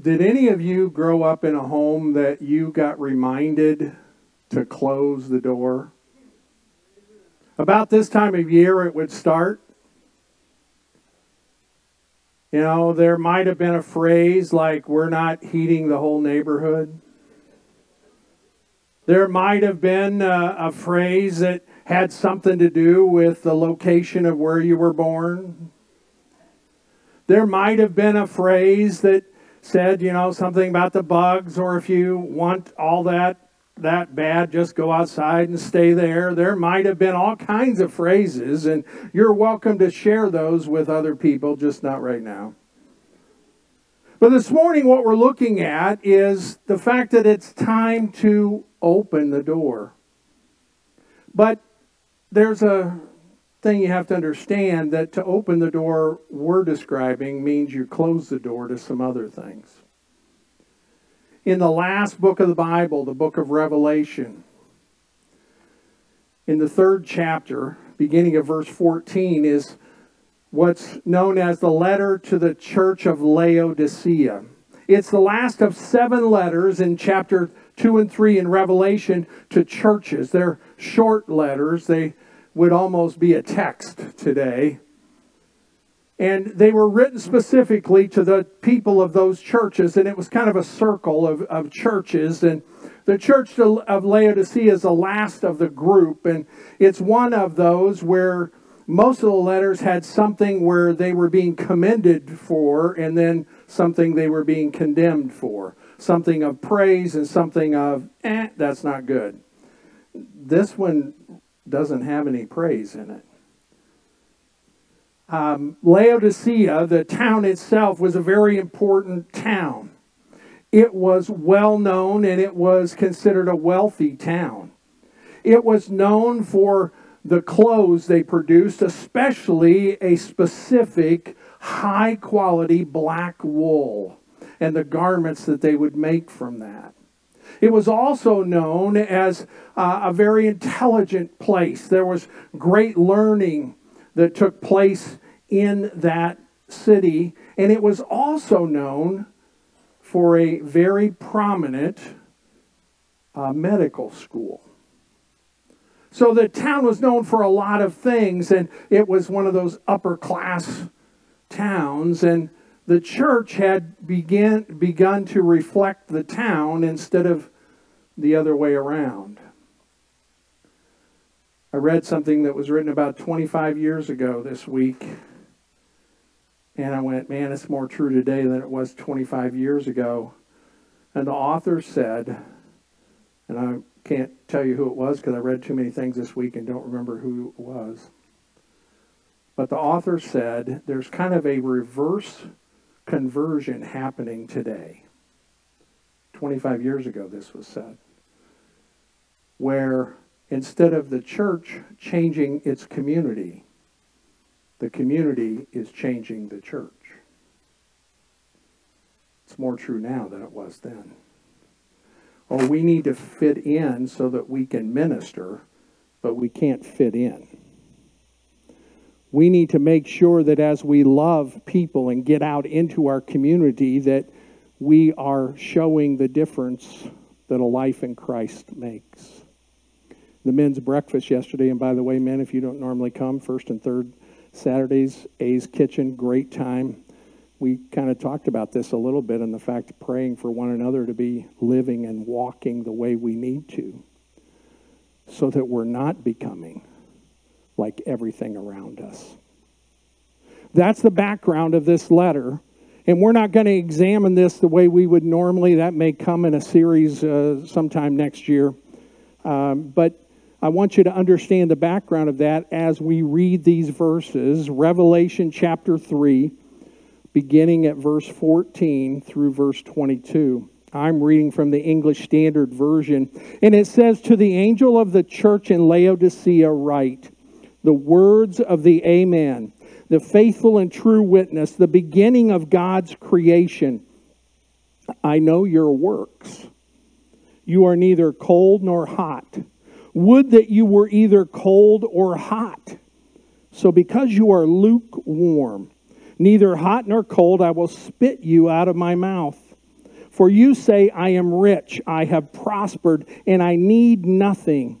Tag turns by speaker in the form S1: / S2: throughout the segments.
S1: Did any of you grow up in a home that you got reminded to close the door? About this time of year, it would start. You know, there might have been a phrase like, we're not heating the whole neighborhood. There might have been a, a phrase that had something to do with the location of where you were born. There might have been a phrase that said, you know, something about the bugs, or if you want all that that bad, just go outside and stay there. There might have been all kinds of phrases, and you're welcome to share those with other people, just not right now. But this morning, what we're looking at is the fact that it's time to open the door. But there's a thing you have to understand that to open the door we're describing means you close the door to some other things in the last book of the Bible, the book of Revelation, in the third chapter, beginning of verse 14, is what's known as the letter to the church of Laodicea. It's the last of seven letters in chapter 2 and 3 in Revelation to churches. They're short letters, they would almost be a text today. And they were written specifically to the people of those churches, and it was kind of a circle of, of churches. And the church of Laodicea is the last of the group, and it's one of those where most of the letters had something where they were being commended for, and then something they were being condemned for. Something of praise and something of, eh, that's not good. This one doesn't have any praise in it um, Laodicea, the town itself, was a very important town. It was well known and it was considered a wealthy town. It was known for the clothes they produced, especially a specific high quality black wool and the garments that they would make from that. It was also known as uh, a very intelligent place. There was great learning that took place in that city, and it was also known for a very prominent uh, medical school. So the town was known for a lot of things, and it was one of those upper class towns, and the church had begin, begun to reflect the town instead of the other way around. I read something that was written about 25 years ago this week and I went, man, it's more true today than it was 25 years ago. And the author said, and I can't tell you who it was because I read too many things this week and don't remember who it was. But the author said there's kind of a reverse conversion happening today. 25 years ago, this was said. Where instead of the church changing its community, the community is changing the church. It's more true now than it was then. Or we need to fit in so that we can minister, but we can't fit in. We need to make sure that as we love people and get out into our community that we are showing the difference that a life in Christ makes. The men's breakfast yesterday, and by the way, men, if you don't normally come, first and third Saturdays, A's Kitchen, great time. We kind of talked about this a little bit and the fact of praying for one another to be living and walking the way we need to so that we're not becoming like everything around us. That's the background of this letter. And we're not going to examine this the way we would normally. That may come in a series uh, sometime next year. Um, but I want you to understand the background of that as we read these verses. Revelation chapter 3, beginning at verse 14 through verse 22. I'm reading from the English Standard Version, and it says, To the angel of the church in Laodicea, write the words of the Amen, the faithful and true witness, the beginning of God's creation. I know your works. You are neither cold nor hot. Would that you were either cold or hot. So, because you are lukewarm, neither hot nor cold, I will spit you out of my mouth. For you say, I am rich, I have prospered, and I need nothing,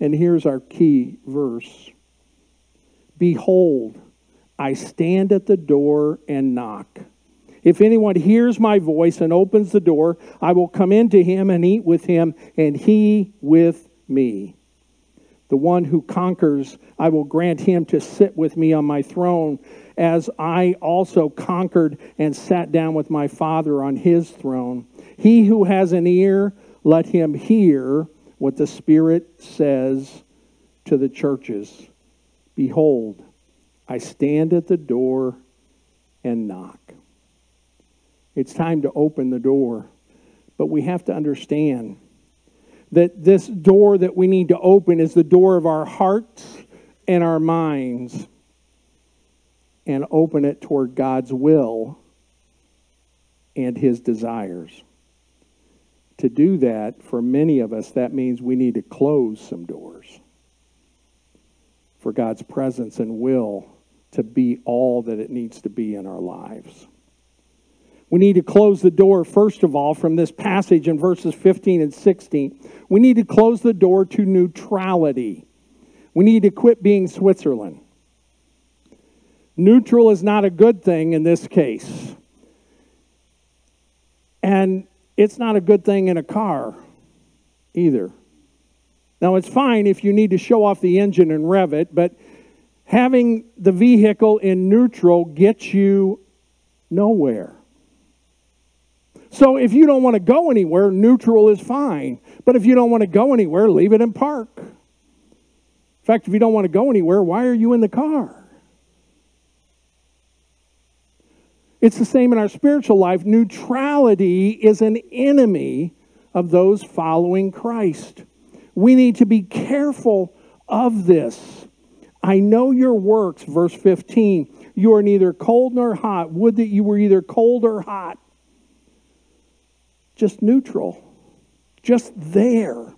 S1: And here's our key verse Behold, I stand at the door and knock. If anyone hears my voice and opens the door, I will come into him and eat with him, and he with me. The one who conquers, I will grant him to sit with me on my throne, as I also conquered and sat down with my Father on his throne. He who has an ear, let him hear what the Spirit says to the churches. Behold, I stand at the door and knock. It's time to open the door. But we have to understand that this door that we need to open is the door of our hearts and our minds and open it toward God's will and his desires. To do that, for many of us, that means we need to close some doors for God's presence and will to be all that it needs to be in our lives. We need to close the door, first of all, from this passage in verses 15 and 16. We need to close the door to neutrality. We need to quit being Switzerland. Neutral is not a good thing in this case. And it's not a good thing in a car either. Now, it's fine if you need to show off the engine and rev it, but having the vehicle in neutral gets you nowhere. So if you don't want to go anywhere, neutral is fine. But if you don't want to go anywhere, leave it in park. In fact, if you don't want to go anywhere, why are you in the car? It's the same in our spiritual life. Neutrality is an enemy of those following Christ. We need to be careful of this. I know your works, verse 15. You are neither cold nor hot. Would that you were either cold or hot. Just neutral. Just there.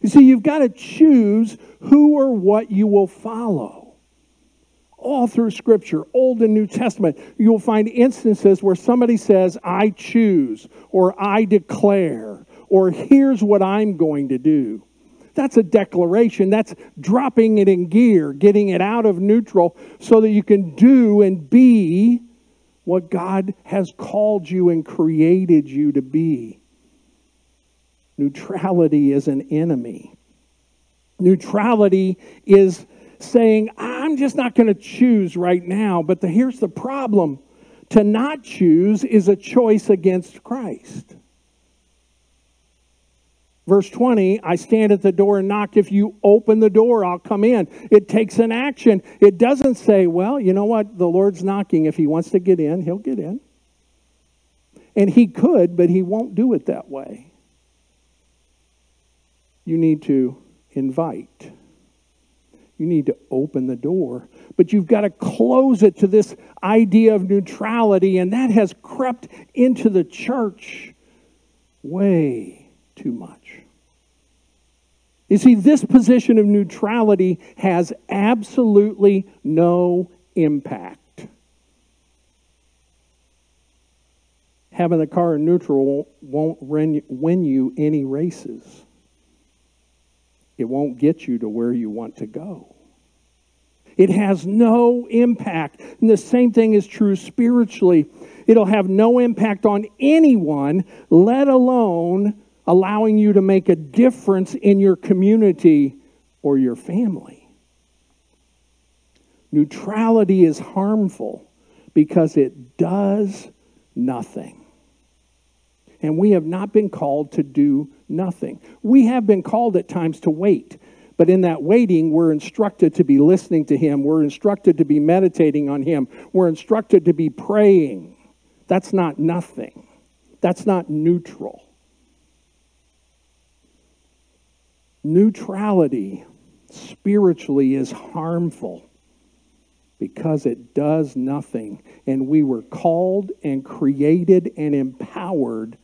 S1: You see, you've got to choose who or what you will follow. All through Scripture, Old and New Testament, you'll find instances where somebody says, I choose, or I declare, or here's what I'm going to do. That's a declaration. That's dropping it in gear, getting it out of neutral so that you can do and be what God has called you and created you to be. Neutrality is an enemy. Neutrality is saying, I'm just not going to choose right now. But the, here's the problem to not choose is a choice against Christ. Verse 20, I stand at the door and knock. If you open the door, I'll come in. It takes an action. It doesn't say, well, you know what? The Lord's knocking. If he wants to get in, he'll get in. And he could, but he won't do it that way. You need to invite. You need to open the door. But you've got to close it to this idea of neutrality, and that has crept into the church way too much. You see, this position of neutrality has absolutely no impact. Having the car in neutral won't win you any races. It won't get you to where you want to go. It has no impact. And the same thing is true spiritually. It'll have no impact on anyone, let alone allowing you to make a difference in your community or your family. Neutrality is harmful because it does nothing and we have not been called to do nothing. We have been called at times to wait, but in that waiting, we're instructed to be listening to Him, we're instructed to be meditating on Him, we're instructed to be praying. That's not nothing, that's not neutral. Neutrality spiritually is harmful because it does nothing. And we were called and created and empowered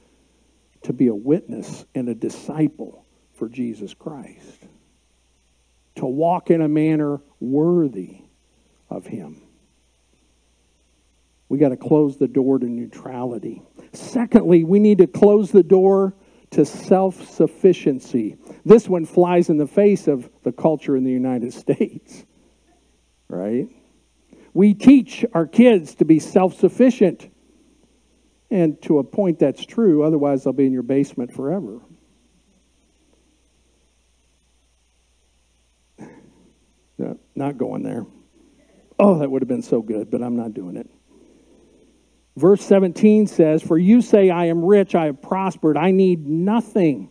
S1: to be a witness and a disciple for Jesus Christ, to walk in a manner worthy of Him. We got to close the door to neutrality. Secondly, we need to close the door to self sufficiency. This one flies in the face of the culture in the United States, right? We teach our kids to be self sufficient. And to a point, that's true. Otherwise, they'll be in your basement forever. No, not going there. Oh, that would have been so good, but I'm not doing it. Verse 17 says, For you say, I am rich, I have prospered, I need nothing.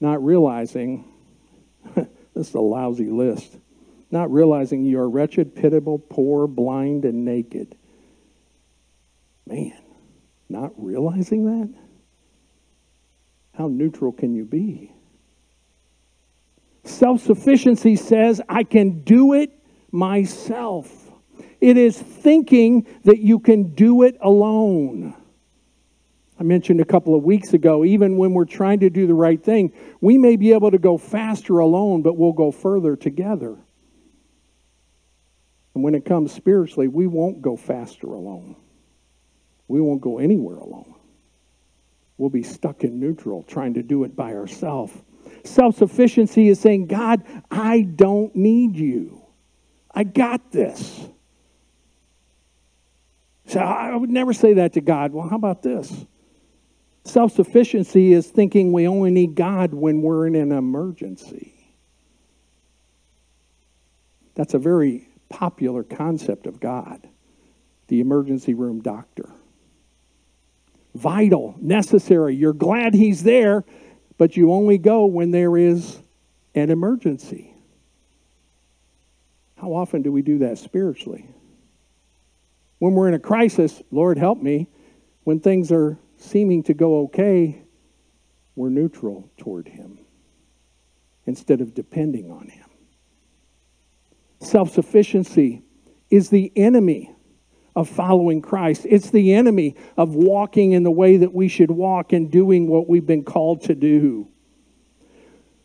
S1: Not realizing, this is a lousy list, not realizing you are wretched, pitiable, poor, blind, and naked. Man, not realizing that? How neutral can you be? Self sufficiency says, I can do it myself. It is thinking that you can do it alone. I mentioned a couple of weeks ago, even when we're trying to do the right thing, we may be able to go faster alone, but we'll go further together. And when it comes spiritually, we won't go faster alone. We won't go anywhere alone. We'll be stuck in neutral trying to do it by ourselves. Self sufficiency is saying, God, I don't need you. I got this. So I would never say that to God. Well, how about this? Self sufficiency is thinking we only need God when we're in an emergency. That's a very popular concept of God the emergency room doctor. Vital, necessary. You're glad he's there, but you only go when there is an emergency. How often do we do that spiritually? When we're in a crisis, Lord help me. When things are seeming to go okay, we're neutral toward Him instead of depending on Him. Self sufficiency is the enemy of following Christ. It's the enemy of walking in the way that we should walk and doing what we've been called to do.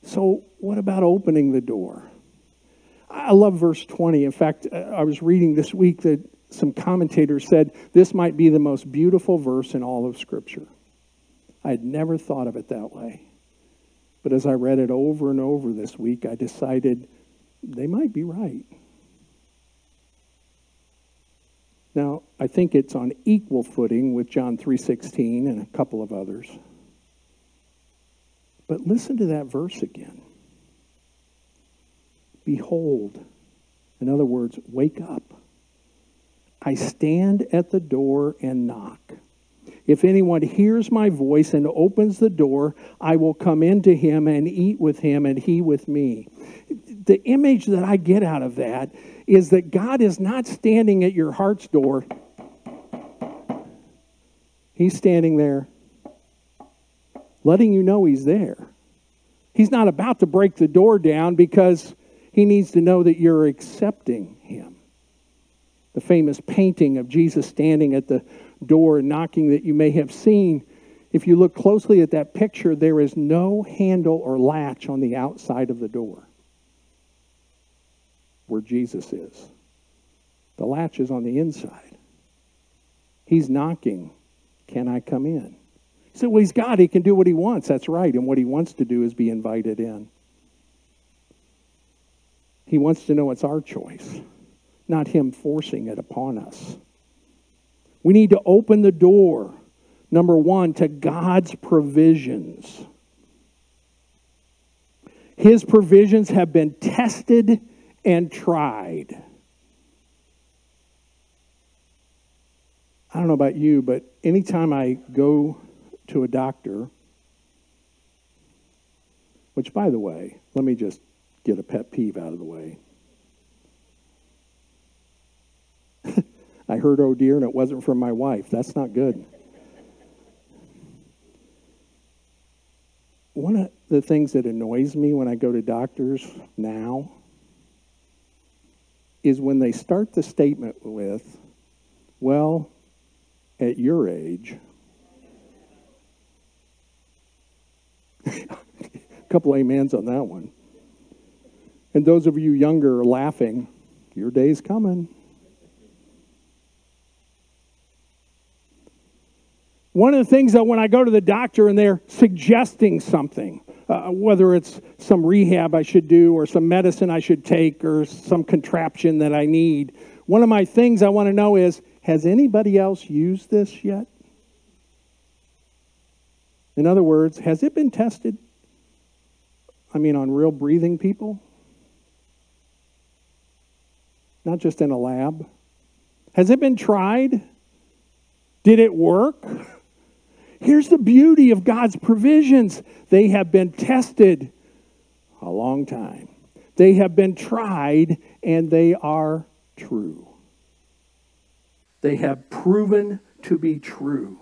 S1: So, what about opening the door? I love verse 20. In fact, uh, I was reading this week that some commentators said this might be the most beautiful verse in all of Scripture. I had never thought of it that way. But as I read it over and over this week, I decided they might be right. Now, I think it's on equal footing with John 3:16 and a couple of others. But listen to that verse again. Behold, in other words, wake up. I stand at the door and knock. If anyone hears my voice and opens the door, I will come into him and eat with him and he with me. The image that I get out of that is that God is not standing at your heart's door. He's standing there, letting you know He's there. He's not about to break the door down because He needs to know that you're accepting Him the famous painting of Jesus standing at the door and knocking that you may have seen. If you look closely at that picture, there is no handle or latch on the outside of the door where Jesus is. The latch is on the inside. He's knocking. Can I come in? He said, Well, he's God. He can do what he wants. That's right. And what he wants to do is be invited in. He wants to know it's our choice not Him forcing it upon us. We need to open the door, number one, to God's provisions. His provisions have been tested and tried. I don't know about you, but anytime I go to a doctor, which, by the way, let me just get a pet peeve out of the way. I heard oh dear and it wasn't from my wife. That's not good. one of the things that annoys me when I go to doctors now is when they start the statement with, well, at your age, a couple amens on that one. And those of you younger are laughing, your day's coming. One of the things that when I go to the doctor and they're suggesting something, uh, whether it's some rehab I should do or some medicine I should take or some contraption that I need, one of my things I want to know is has anybody else used this yet? In other words, has it been tested? I mean, on real breathing people? Not just in a lab? Has it been tried? Did it work? Here's the beauty of God's provisions they have been tested a long time, they have been tried, and they are true. They have proven to be true.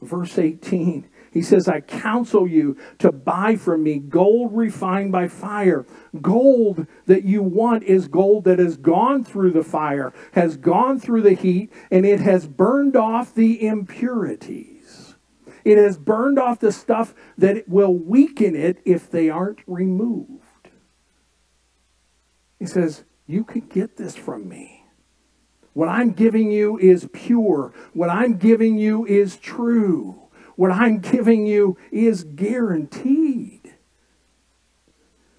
S1: Verse 18 he says, I counsel you to buy from me gold refined by fire. Gold that you want is gold that has gone through the fire, has gone through the heat, and it has burned off the impurities. It has burned off the stuff that will weaken it if they aren't removed. He says, You can get this from me. What I'm giving you is pure. What I'm giving you is true. What I'm giving you is guaranteed.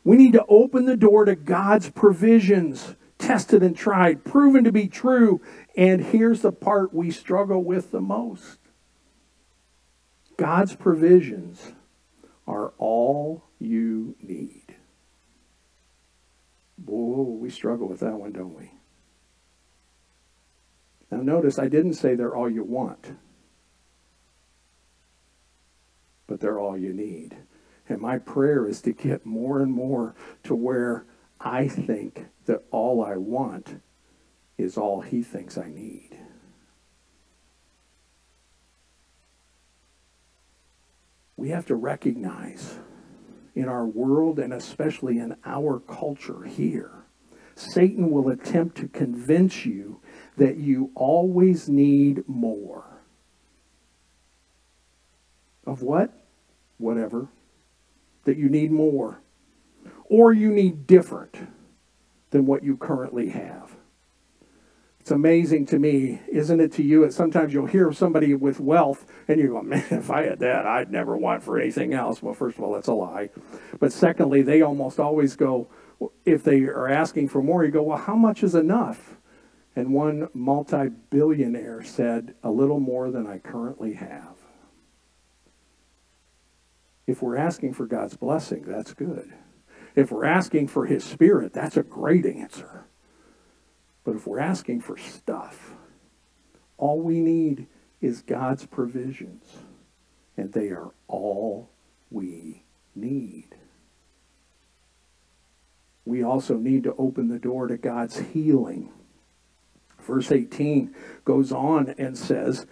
S1: We need to open the door to God's provisions, tested and tried, proven to be true. And here's the part we struggle with the most God's provisions are all you need. Whoa, we struggle with that one, don't we? Now, notice I didn't say they're all you want but they're all you need. And my prayer is to get more and more to where I think that all I want is all he thinks I need. We have to recognize in our world and especially in our culture here, Satan will attempt to convince you that you always need more. Of what? whatever, that you need more, or you need different than what you currently have. It's amazing to me, isn't it to you? That sometimes you'll hear somebody with wealth and you go, man, if I had that, I'd never want for anything else. Well, first of all, that's a lie. But secondly, they almost always go, if they are asking for more, you go, well, how much is enough? And one multi billionaire said, a little more than I currently have. If we're asking for God's blessing, that's good. If we're asking for His Spirit, that's a great answer. But if we're asking for stuff, all we need is God's provisions, and they are all we need. We also need to open the door to God's healing. Verse 18 goes on and says,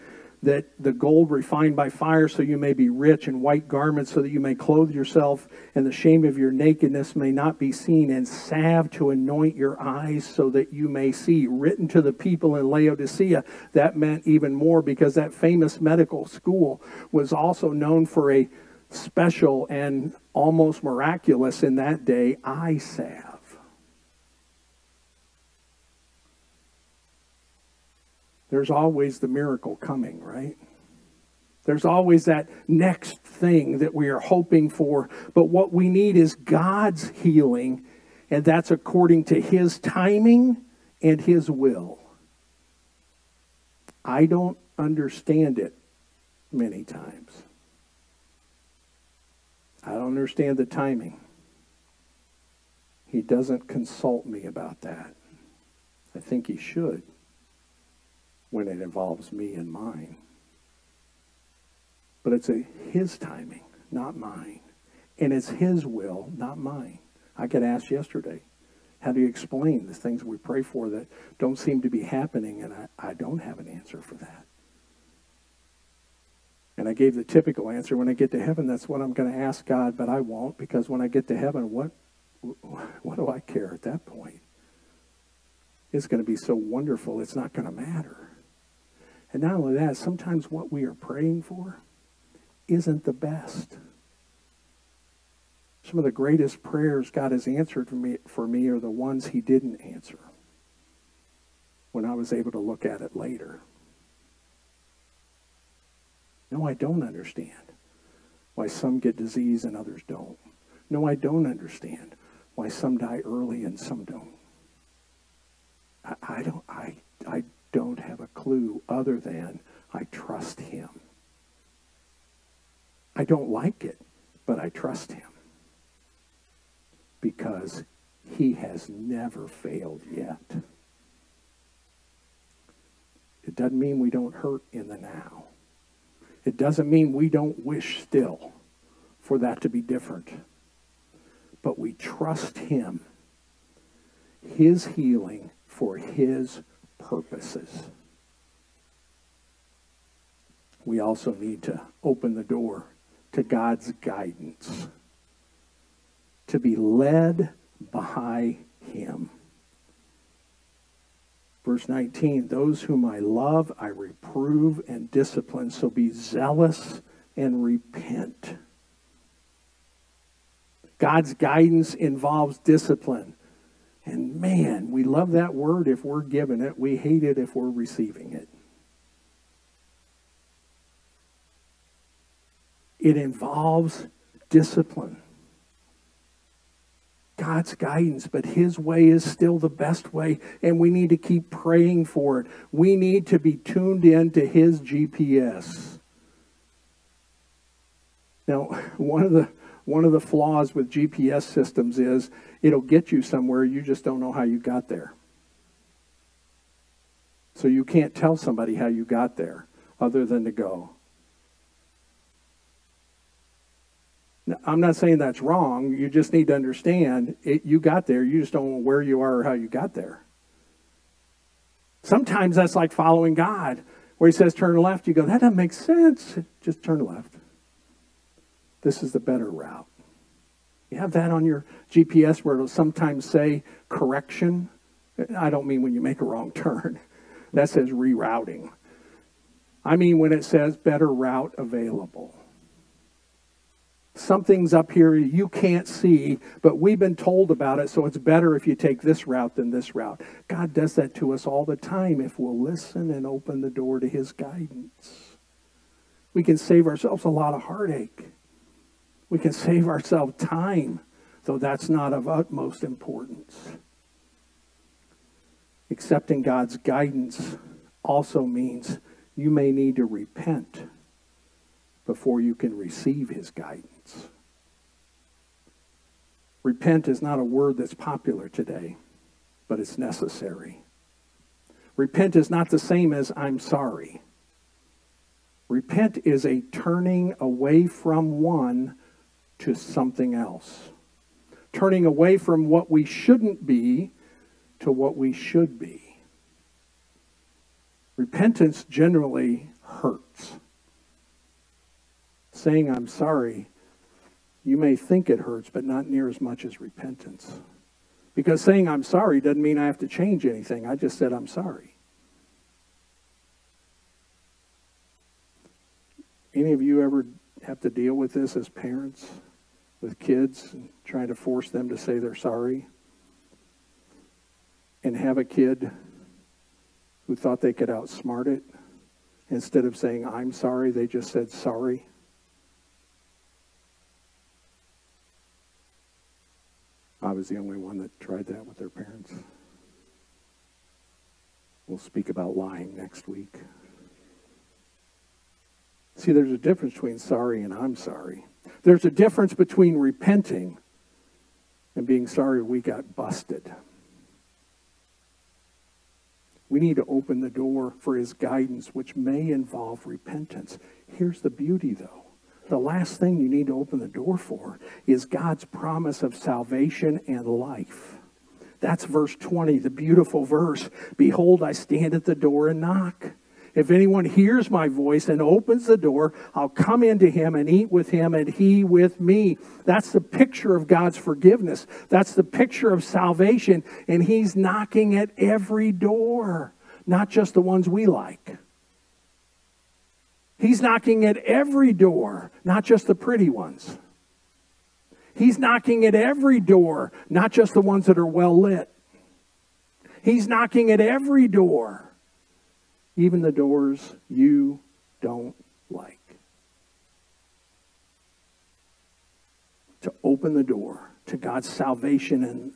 S1: that the gold refined by fire so you may be rich and white garments so that you may clothe yourself and the shame of your nakedness may not be seen and salve to anoint your eyes so that you may see. Written to the people in laodicea that meant even more because that famous medical school was also known for a special and almost miraculous in that day eye salve there's always the miracle coming, right? There's always that next thing that we are hoping for. But what we need is God's healing, and that's according to His timing and His will. I don't understand it many times. I don't understand the timing. He doesn't consult me about that. I think he should when it involves me and mine. But it's a, his timing, not mine. And it's his will, not mine. I got asked yesterday, how do you explain the things we pray for that don't seem to be happening? And I, I don't have an answer for that. And I gave the typical answer when I get to heaven, that's what I'm going to ask God, but I won't because when I get to heaven, what, what do I care at that point? It's going to be so wonderful, it's not going to matter. And not only that, sometimes what we are praying for isn't the best. Some of the greatest prayers God has answered for me, for me are the ones he didn't answer when I was able to look at it later. No, I don't understand why some get disease and others don't. No, I don't understand why some die early and some don't. I, I don't I I don't have a clue other than I trust him. I don't like it, but I trust him because he has never failed yet. It doesn't mean we don't hurt in the now. It doesn't mean we don't wish still for that to be different. But we trust him, his healing for his purposes. We also need to open the door to God's guidance to be led by him. Verse 19, those whom I love, I reprove and discipline. So be zealous and repent. God's guidance involves discipline. And man, we love that word if we're given it. We hate it if we're receiving it. It involves discipline. God's guidance, but His way is still the best way, and we need to keep praying for it. We need to be tuned in to His GPS. Now, one of the one of the flaws with GPS systems is it'll get you somewhere, you just don't know how you got there. So you can't tell somebody how you got there other than to go. I'm not saying that's wrong. You just need to understand it, you got there. You just don't know where you are or how you got there. Sometimes that's like following God, where He says turn left. You go, that doesn't make sense. Just turn left. This is the better route. You have that on your GPS where it'll sometimes say correction. I don't mean when you make a wrong turn, that says rerouting. I mean when it says better route available something's up here you can't see, but we've been told about it, so it's better if you take this route than this route. God does that to us all the time if we'll listen and open the door to His guidance. We can save ourselves a lot of heartache. We can save ourselves time, though that's not of utmost importance. Accepting God's guidance also means you may need to repent before you can receive His guidance. Repent is not a word that's popular today, but it's necessary. Repent is not the same as I'm sorry. Repent is a turning away from one to something else. Turning away from what we shouldn't be to what we should be. Repentance generally hurts. Saying I'm sorry you may think it hurts, but not near as much as repentance. Because saying I'm sorry doesn't mean I have to change anything. I just said I'm sorry. Any of you ever have to deal with this as parents with kids trying to force them to say they're sorry? And have a kid who thought they could outsmart it? Instead of saying, I'm sorry, they just said sorry. I was the only one that tried that with their parents. We'll speak about lying next week. See, there's a difference between sorry and I'm sorry. There's a difference between repenting and being sorry we got busted. We need to open the door for his guidance, which may involve repentance. Here's the beauty, though the last thing you need to open the door for is God's promise of salvation and life. That's verse 20, the beautiful verse. Behold, I stand at the door and knock. If anyone hears my voice and opens the door, I'll come into him and eat with him and he with me. That's the picture of God's forgiveness. That's the picture of salvation. And he's knocking at every door, not just the ones we like. He's knocking at every door, not just the pretty ones. He's knocking at every door, not just the ones that are well lit. He's knocking at every door, even the doors you don't like. To open the door to God's salvation and,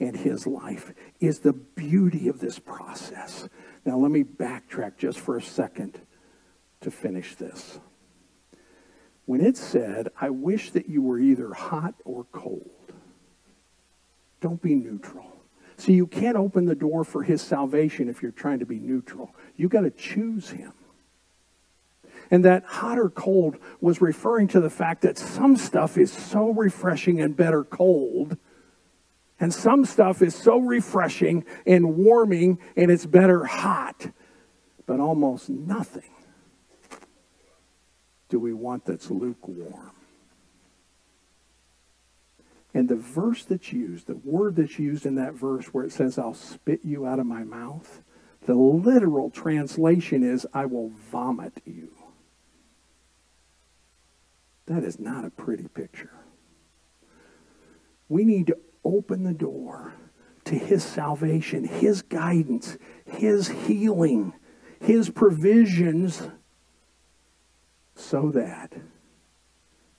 S1: and His life is the beauty of this process. Now, let me backtrack just for a second to finish this. When it said, I wish that you were either hot or cold, don't be neutral. See, you can't open the door for his salvation if you're trying to be neutral. You've got to choose him. And that hot or cold was referring to the fact that some stuff is so refreshing and better cold, and some stuff is so refreshing and warming and it's better hot, but almost nothing do we want that's lukewarm? And the verse that's used, the word that's used in that verse where it says, I'll spit you out of my mouth, the literal translation is, I will vomit you. That is not a pretty picture. We need to open the door to his salvation, his guidance, his healing, his provisions so that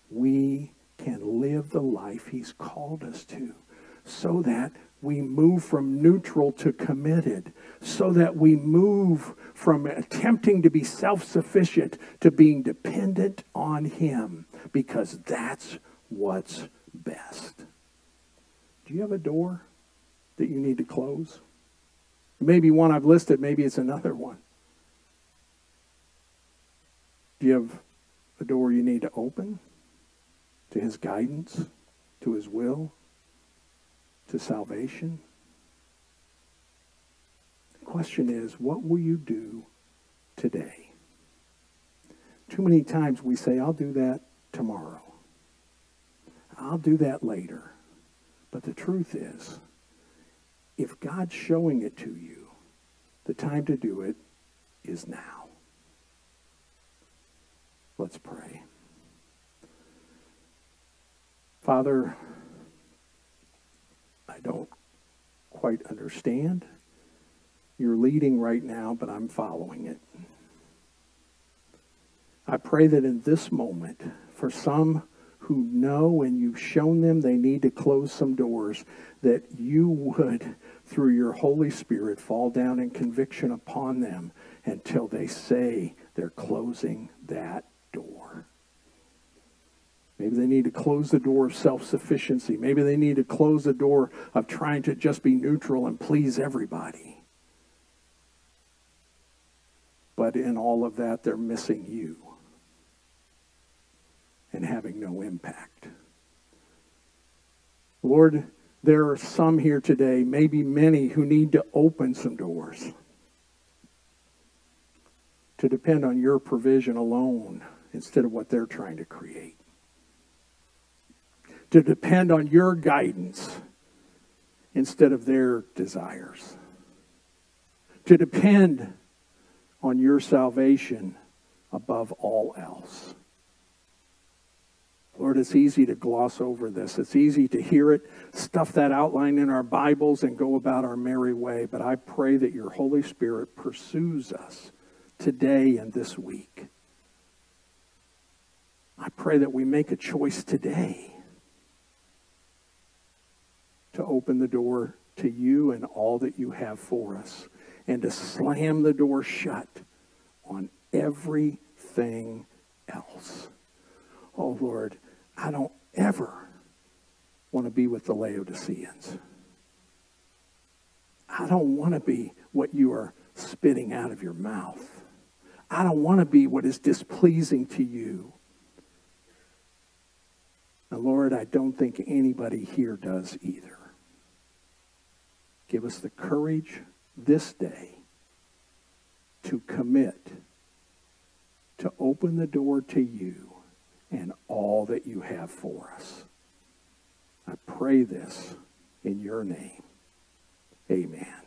S1: we can live the life he's called us to, so that we move from neutral to committed, so that we move from attempting to be self sufficient to being dependent on him, because that's what's best. Do you have a door that you need to close? Maybe one I've listed, maybe it's another one. Do you have a door you need to open to his guidance, to his will, to salvation. The question is, what will you do today? Too many times we say, I'll do that tomorrow. I'll do that later. But the truth is, if God's showing it to you, the time to do it is now. Let's pray. Father, I don't quite understand your leading right now, but I'm following it. I pray that in this moment, for some who know and you've shown them they need to close some doors, that you would, through your Holy Spirit, fall down in conviction upon them until they say they're closing that door. Maybe they need to close the door of self sufficiency. Maybe they need to close the door of trying to just be neutral and please everybody. But in all of that, they're missing you and having no impact. Lord, there are some here today, maybe many, who need to open some doors to depend on your provision alone instead of what they're trying to create. To depend on your guidance instead of their desires. To depend on your salvation above all else. Lord, it's easy to gloss over this. It's easy to hear it, stuff that outline in our Bibles, and go about our merry way. But I pray that your Holy Spirit pursues us today and this week I pray that we make a choice today to open the door to you and all that you have for us and to slam the door shut on everything else. Oh Lord, I don't ever want to be with the Laodiceans. I don't want to be what you are spitting out of your mouth. I don't want to be what is displeasing to you. And Lord, I don't think anybody here does either. Give us the courage this day to commit to open the door to you and all that you have for us. I pray this in your name. Amen.